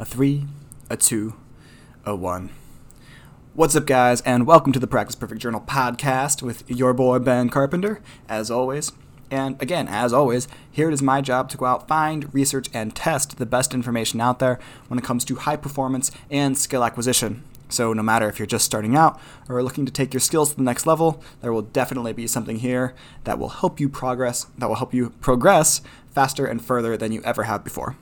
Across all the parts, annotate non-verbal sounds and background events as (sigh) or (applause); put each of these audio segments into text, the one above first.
a three, a two, a one. What's up, guys, and welcome to the Practice Perfect Journal podcast with your boy Ben Carpenter, as always. And again, as always, here it is my job to go out, find, research, and test the best information out there when it comes to high performance and skill acquisition. So, no matter if you're just starting out or looking to take your skills to the next level, there will definitely be something here that will help you progress, that will help you progress faster and further than you ever have before.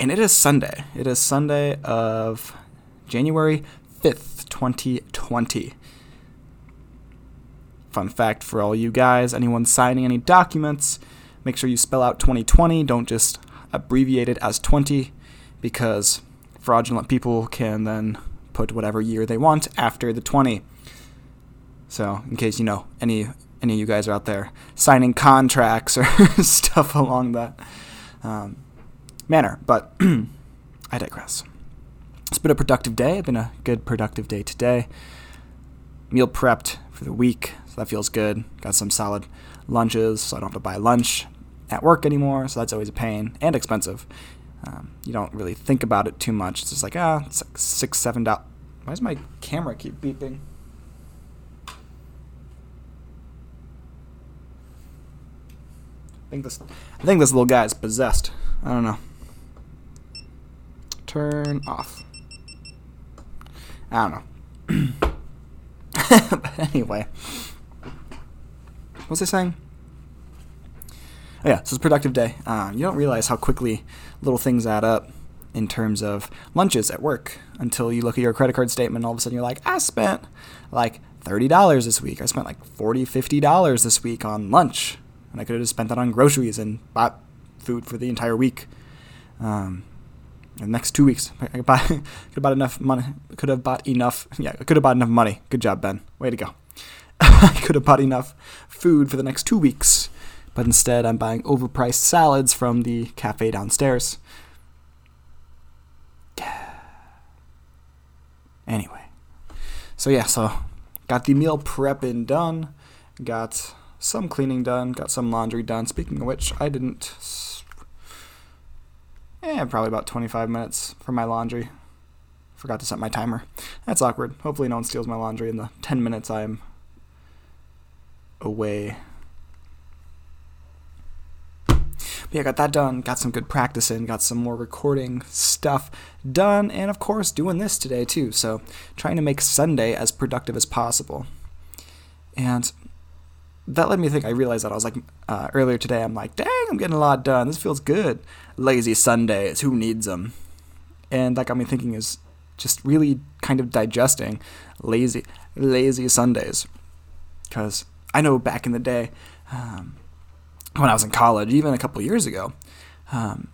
And it is Sunday. It is Sunday of January 5th, 2020. Fun fact for all you guys anyone signing any documents, make sure you spell out 2020. Don't just abbreviate it as 20 because fraudulent people can then put whatever year they want after the 20. So, in case you know any any of you guys are out there signing contracts (laughs) or stuff along that um, manner, but (clears throat) I digress. It's been a productive day. It's been a good productive day today. Meal prepped for the week, so that feels good. Got some solid lunches, so I don't have to buy lunch at work anymore. So that's always a pain and expensive. Um, you don't really think about it too much. It's just like, ah, it's like six, seven dollars. Why does my camera keep beeping? I think this, I think this little guy is possessed. I don't know. Turn off. I don't know. (coughs) but anyway, what was I saying? Oh, yeah, so it's a productive day. Uh, you don't realize how quickly little things add up in terms of lunches at work until you look at your credit card statement and all of a sudden you're like, I spent like $30 this week. I spent like $40, $50 this week on lunch. And I could have just spent that on groceries and bought food for the entire week. Um, next two weeks, I could, buy, (laughs) could have bought enough money. Could have bought enough. Yeah, could have bought enough money. Good job, Ben. Way to go. (laughs) I could have bought enough food for the next two weeks but instead I'm buying overpriced salads from the cafe downstairs. Anyway, so yeah, so got the meal prepping done, got some cleaning done, got some laundry done. Speaking of which, I didn't. Eh, probably about 25 minutes for my laundry. Forgot to set my timer. That's awkward. Hopefully, no one steals my laundry in the 10 minutes I'm away But yeah, got that done, got some good practice in, got some more recording stuff done, and of course, doing this today too. So, trying to make Sunday as productive as possible. And that led me think, I realized that I was like, uh, earlier today, I'm like, dang, I'm getting a lot done. This feels good. Lazy Sundays, who needs them? And that got me thinking is just really kind of digesting lazy, lazy Sundays. Because I know back in the day, um, when I was in college, even a couple years ago, um,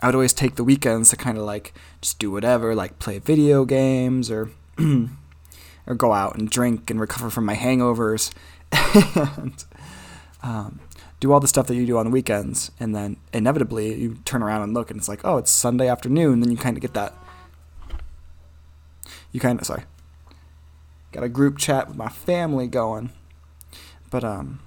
I would always take the weekends to kind of like just do whatever, like play video games or (clears throat) or go out and drink and recover from my hangovers and um, do all the stuff that you do on the weekends. And then inevitably you turn around and look and it's like, oh, it's Sunday afternoon. Then you kind of get that. You kind of sorry. Got a group chat with my family going, but um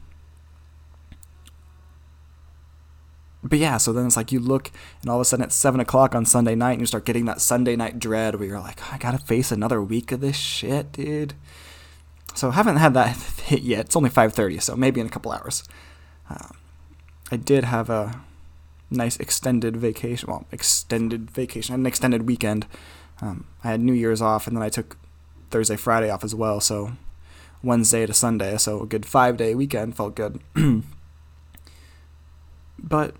but yeah, so then it's like you look, and all of a sudden it's seven o'clock on Sunday night, and you start getting that Sunday night dread where you're like, I gotta face another week of this shit, dude. So I haven't had that (laughs) hit yet. It's only five thirty, so maybe in a couple hours. Um, I did have a nice extended vacation. Well, extended vacation, an extended weekend. Um, I had New Year's off, and then I took Thursday, Friday off as well. So Wednesday to Sunday, so a good five day weekend felt good. (clears throat) but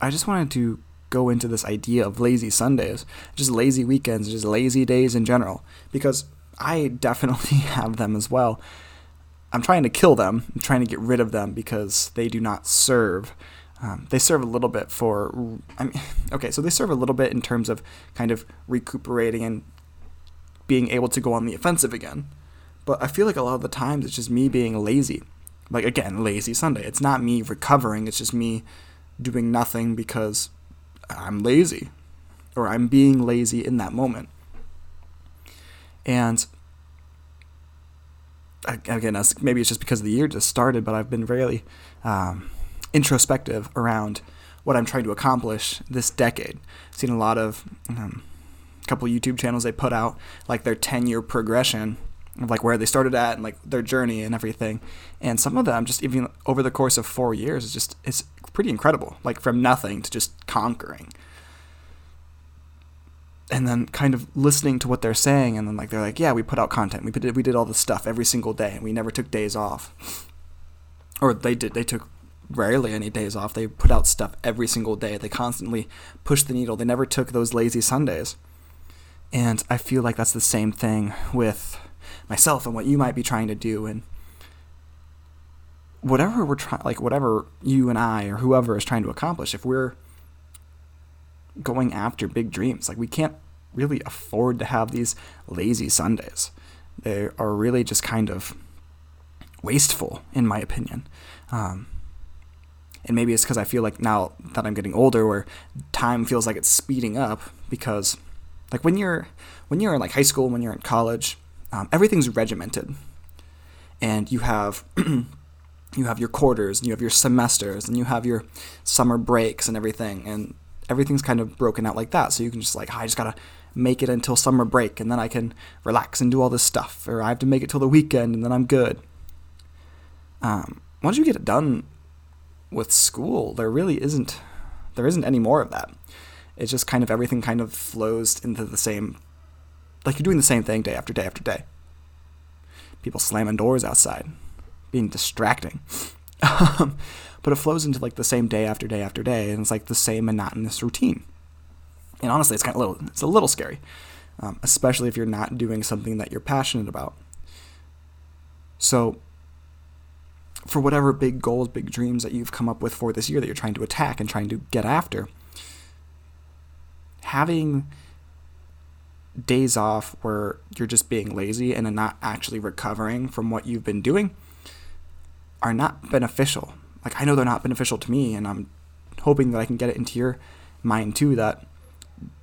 I just wanted to go into this idea of lazy Sundays, just lazy weekends, just lazy days in general, because I definitely (laughs) have them as well. I'm trying to kill them, I'm trying to get rid of them because they do not serve. Um, they serve a little bit for, I mean, (laughs) okay, so they serve a little bit in terms of kind of recuperating and being able to go on the offensive again. But I feel like a lot of the times it's just me being lazy. Like, again, lazy Sunday. It's not me recovering, it's just me doing nothing because I'm lazy or I'm being lazy in that moment. And again, maybe it's just because the year just started, but I've been really um, introspective around what I'm trying to accomplish this decade. I've seen a lot of um, a couple YouTube channels they put out like their 10 year progression of like where they started at and like their journey and everything. And some of them just even over the course of four years is just it's pretty incredible. Like from nothing to just conquering. And then kind of listening to what they're saying, and then like they're like, yeah, we put out content, we did we did all this stuff every single day, and we never took days off. Or they did, they took rarely any days off. They put out stuff every single day. They constantly pushed the needle. They never took those lazy Sundays. And I feel like that's the same thing with myself and what you might be trying to do and whatever we're trying like whatever you and I or whoever is trying to accomplish if we're going after big dreams like we can't really afford to have these lazy Sundays. They are really just kind of wasteful in my opinion. Um, and maybe it's because I feel like now that I'm getting older, where time feels like it's speeding up because, like when you're when you're in like high school, when you're in college, um, everything's regimented, and you have (clears throat) you have your quarters, and you have your semesters, and you have your summer breaks and everything, and everything's kind of broken out like that. So you can just like, I just gotta make it until summer break, and then I can relax and do all this stuff, or I have to make it till the weekend, and then I'm good. Um, once you get it done with school, there really isn't there isn't any more of that. It's just kind of everything kind of flows into the same like you're doing the same thing day after day after day. People slamming doors outside, being distracting. (laughs) Um, but it flows into like the same day after day after day, and it's like the same monotonous routine. And honestly, it's kind of a little, it's a little scary, um, especially if you're not doing something that you're passionate about. So for whatever big goals, big dreams that you've come up with for this year that you're trying to attack and trying to get after. Having days off where you're just being lazy and not actually recovering from what you've been doing are not beneficial. Like, I know they're not beneficial to me, and I'm hoping that I can get it into your mind too that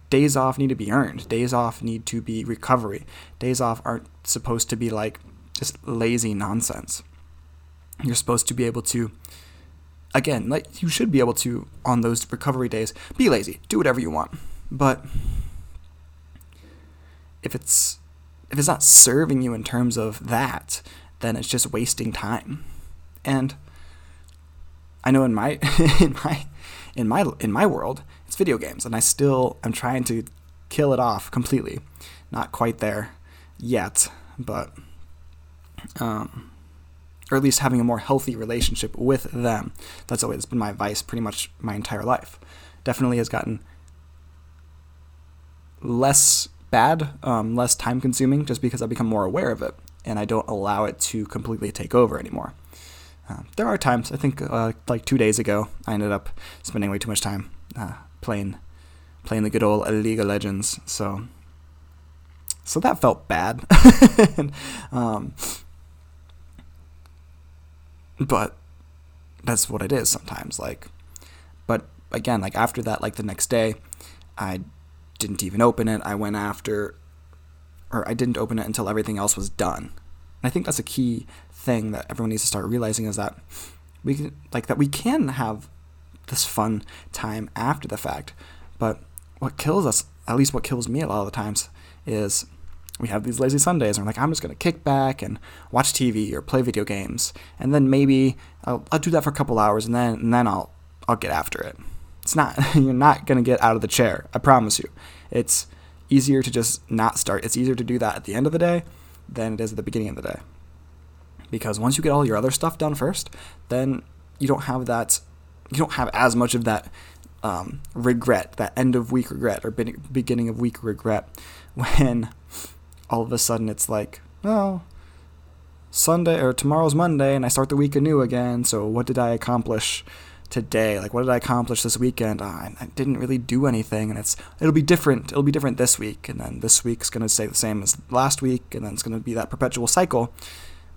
days off need to be earned. Days off need to be recovery. Days off aren't supposed to be like just lazy nonsense you're supposed to be able to again like you should be able to on those recovery days be lazy do whatever you want but if it's if it's not serving you in terms of that then it's just wasting time and i know in my (laughs) in my in my in my world it's video games and i still i'm trying to kill it off completely not quite there yet but um or at least having a more healthy relationship with them. That's always been my advice pretty much my entire life. Definitely has gotten less bad, um, less time consuming, just because I've become more aware of it and I don't allow it to completely take over anymore. Uh, there are times, I think uh, like two days ago, I ended up spending way too much time uh, playing playing the good old League of Legends. So so that felt bad. (laughs) um, but that's what it is sometimes like but again like after that like the next day i didn't even open it i went after or i didn't open it until everything else was done and i think that's a key thing that everyone needs to start realizing is that we can like that we can have this fun time after the fact but what kills us at least what kills me a lot of the times is we have these lazy Sundays, and we're like, I'm just gonna kick back and watch TV or play video games, and then maybe I'll, I'll do that for a couple hours, and then and then I'll I'll get after it. It's not (laughs) you're not gonna get out of the chair. I promise you. It's easier to just not start. It's easier to do that at the end of the day than it is at the beginning of the day. Because once you get all your other stuff done first, then you don't have that. You don't have as much of that um, regret, that end of week regret or beginning of week regret, (laughs) when all of a sudden it's like, oh, Sunday or tomorrow's Monday and I start the week anew again. So what did I accomplish today? Like what did I accomplish this weekend? Oh, I, I, didn't really do anything, and it's it'll be different. It'll be different this week, and then this week's gonna stay the same as last week, and then it's gonna be that perpetual cycle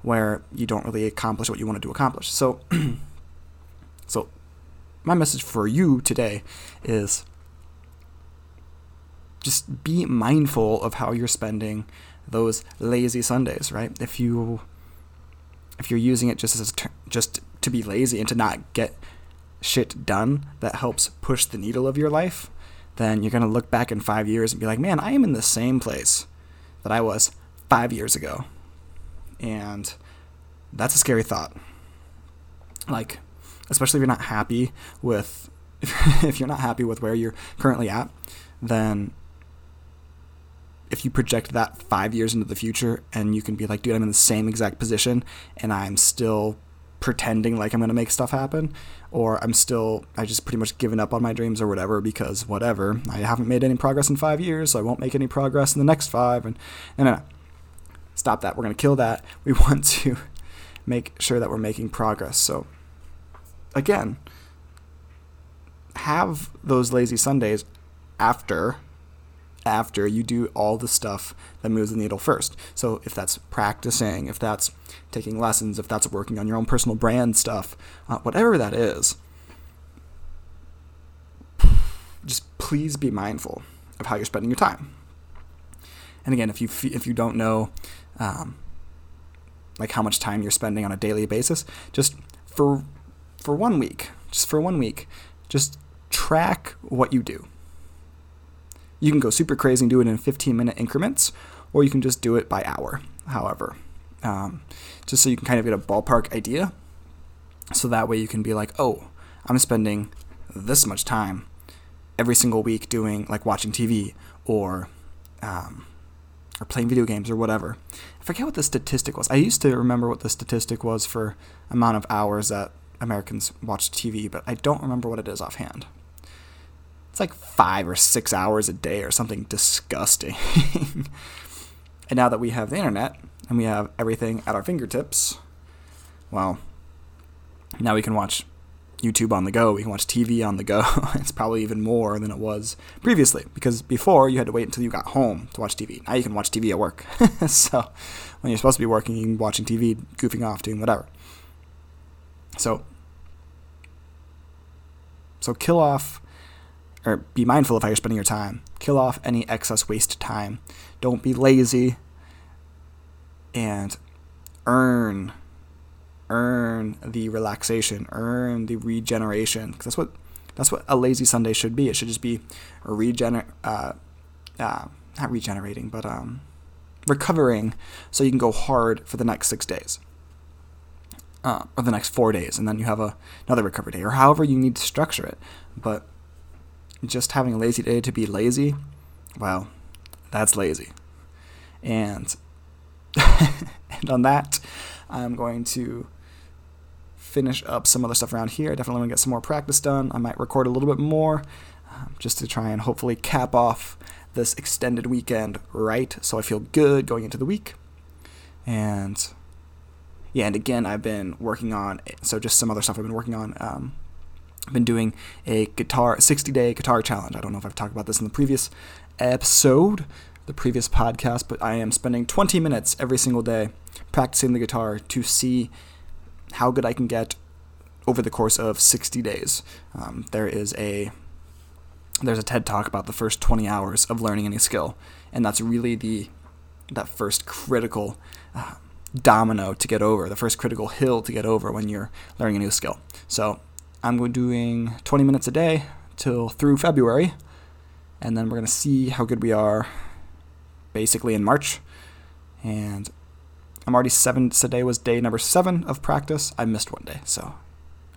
where you don't really accomplish what you wanted to accomplish. So, (clears throat) so my message for you today is just be mindful of how you're spending those lazy Sundays, right? If you if you're using it just as just to be lazy and to not get shit done that helps push the needle of your life, then you're going to look back in five years and be like, man, I am in the same place that I was five years ago. And that's a scary thought. Like, especially if you're not happy with, (laughs) if you're not happy with where you're currently at, then if you project that five years into the future and you can be like, dude, I'm in the same exact position and I'm still pretending like I'm to make stuff happen, or I'm still, I just pretty much given up on my dreams or whatever because whatever, I haven't made any progress in five years, so I won't make any progress in the next five. And, and no, no, stop that. We're to kill that. We (laughs) want to make sure that we're making progress. So, again, have those lazy Sundays after after you do all the stuff that moves the needle first. So if that's practicing, if that's taking lessons, if that's working on your own personal brand stuff, uh, whatever that is, just please be mindful of how you're spending your time. And again, if you if you don't know, um, like how much time you're spending on a daily basis, just for for one week, just for one week, just track what you do you can go super crazy and do it in 15 minute increments, or you can just do it by hour, however. Um, just so you can kind of get a ballpark idea. So that way you can be like, oh, I'm spending this much time every single week doing like watching TV or um, or playing video games or whatever. I forget what the statistic was. I used to remember what the statistic was for amount of hours that Americans watch TV, but I don't remember what it is offhand it's like five or six hours a day or something disgusting. (laughs) and now that we have the internet and we have everything at our fingertips, well, now we can watch YouTube on the go, we can watch TV on the go. (laughs) it's probably even more than it was previously because before you had to wait until you got home to watch TV. Now you can watch TV at work. (laughs) so when you're supposed to be working, you're watching TV, goofing off, doing whatever. So, so kill off or be mindful of how you're spending your time. Kill off any excess waste time. Don't be lazy and earn earn the relaxation, earn the regeneration. Cause that's what that's what a lazy Sunday should be. It should just be regener uh, uh, not regenerating, but um, recovering, so you can go hard for the next six days. Uh, or the next four days, and then you have a, another recovery day, or however you need to structure it. But just having a lazy day to be lazy, well, that's lazy. And (laughs) and on that, I'm going to finish up some other stuff around here. I definitely want to get some more practice done. I might record a little bit more um, just to try and hopefully cap off this extended weekend right so I feel good going into the week. And yeah, and again, I've been working on so just some other stuff I've been working on. Um, I've been doing a guitar 60 day guitar challenge. I don't know if I've talked about this in the previous episode, the previous podcast, but I am spending 20 minutes every single day practicing the guitar to see how good I can get over the course of 60 days. Um, there is a there's a TED talk about the first 20 hours of learning any skill, and that's really the that first critical uh, domino to get over, the first critical hill to get over when you're learning a new skill. So I'm doing 20 minutes a day till through February, and then we're gonna see how good we are, basically in March. And I'm already seven. Today was day number seven of practice. I missed one day, so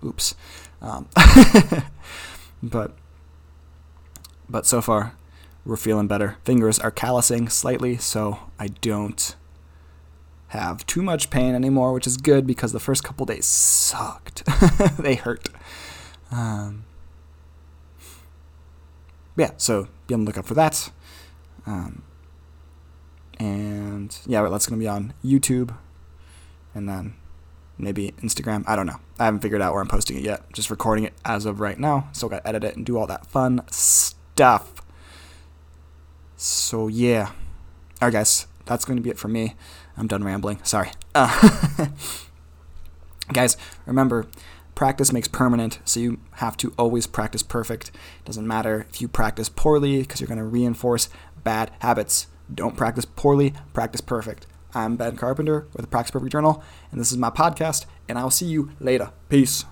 oops. Um, (laughs) but but so far, we're feeling better. Fingers are callousing slightly, so I don't have too much pain anymore, which is good because the first couple days sucked. (laughs) they hurt. Um, yeah, so be on the lookout for that. Um, and yeah, that's going to be on YouTube and then maybe Instagram. I don't know. I haven't figured out where I'm posting it yet. Just recording it as of right now. Still got to edit it and do all that fun stuff. So yeah. All right, guys, that's going to be it for me. I'm done rambling. Sorry. Uh, (laughs) guys, remember, practice makes permanent, so you have to always practice perfect. Doesn't matter if you practice poorly because you're going to reinforce bad habits. Don't practice poorly, practice perfect. I'm Ben Carpenter with the Practice Perfect Journal, and this is my podcast, and I will see you later. Peace.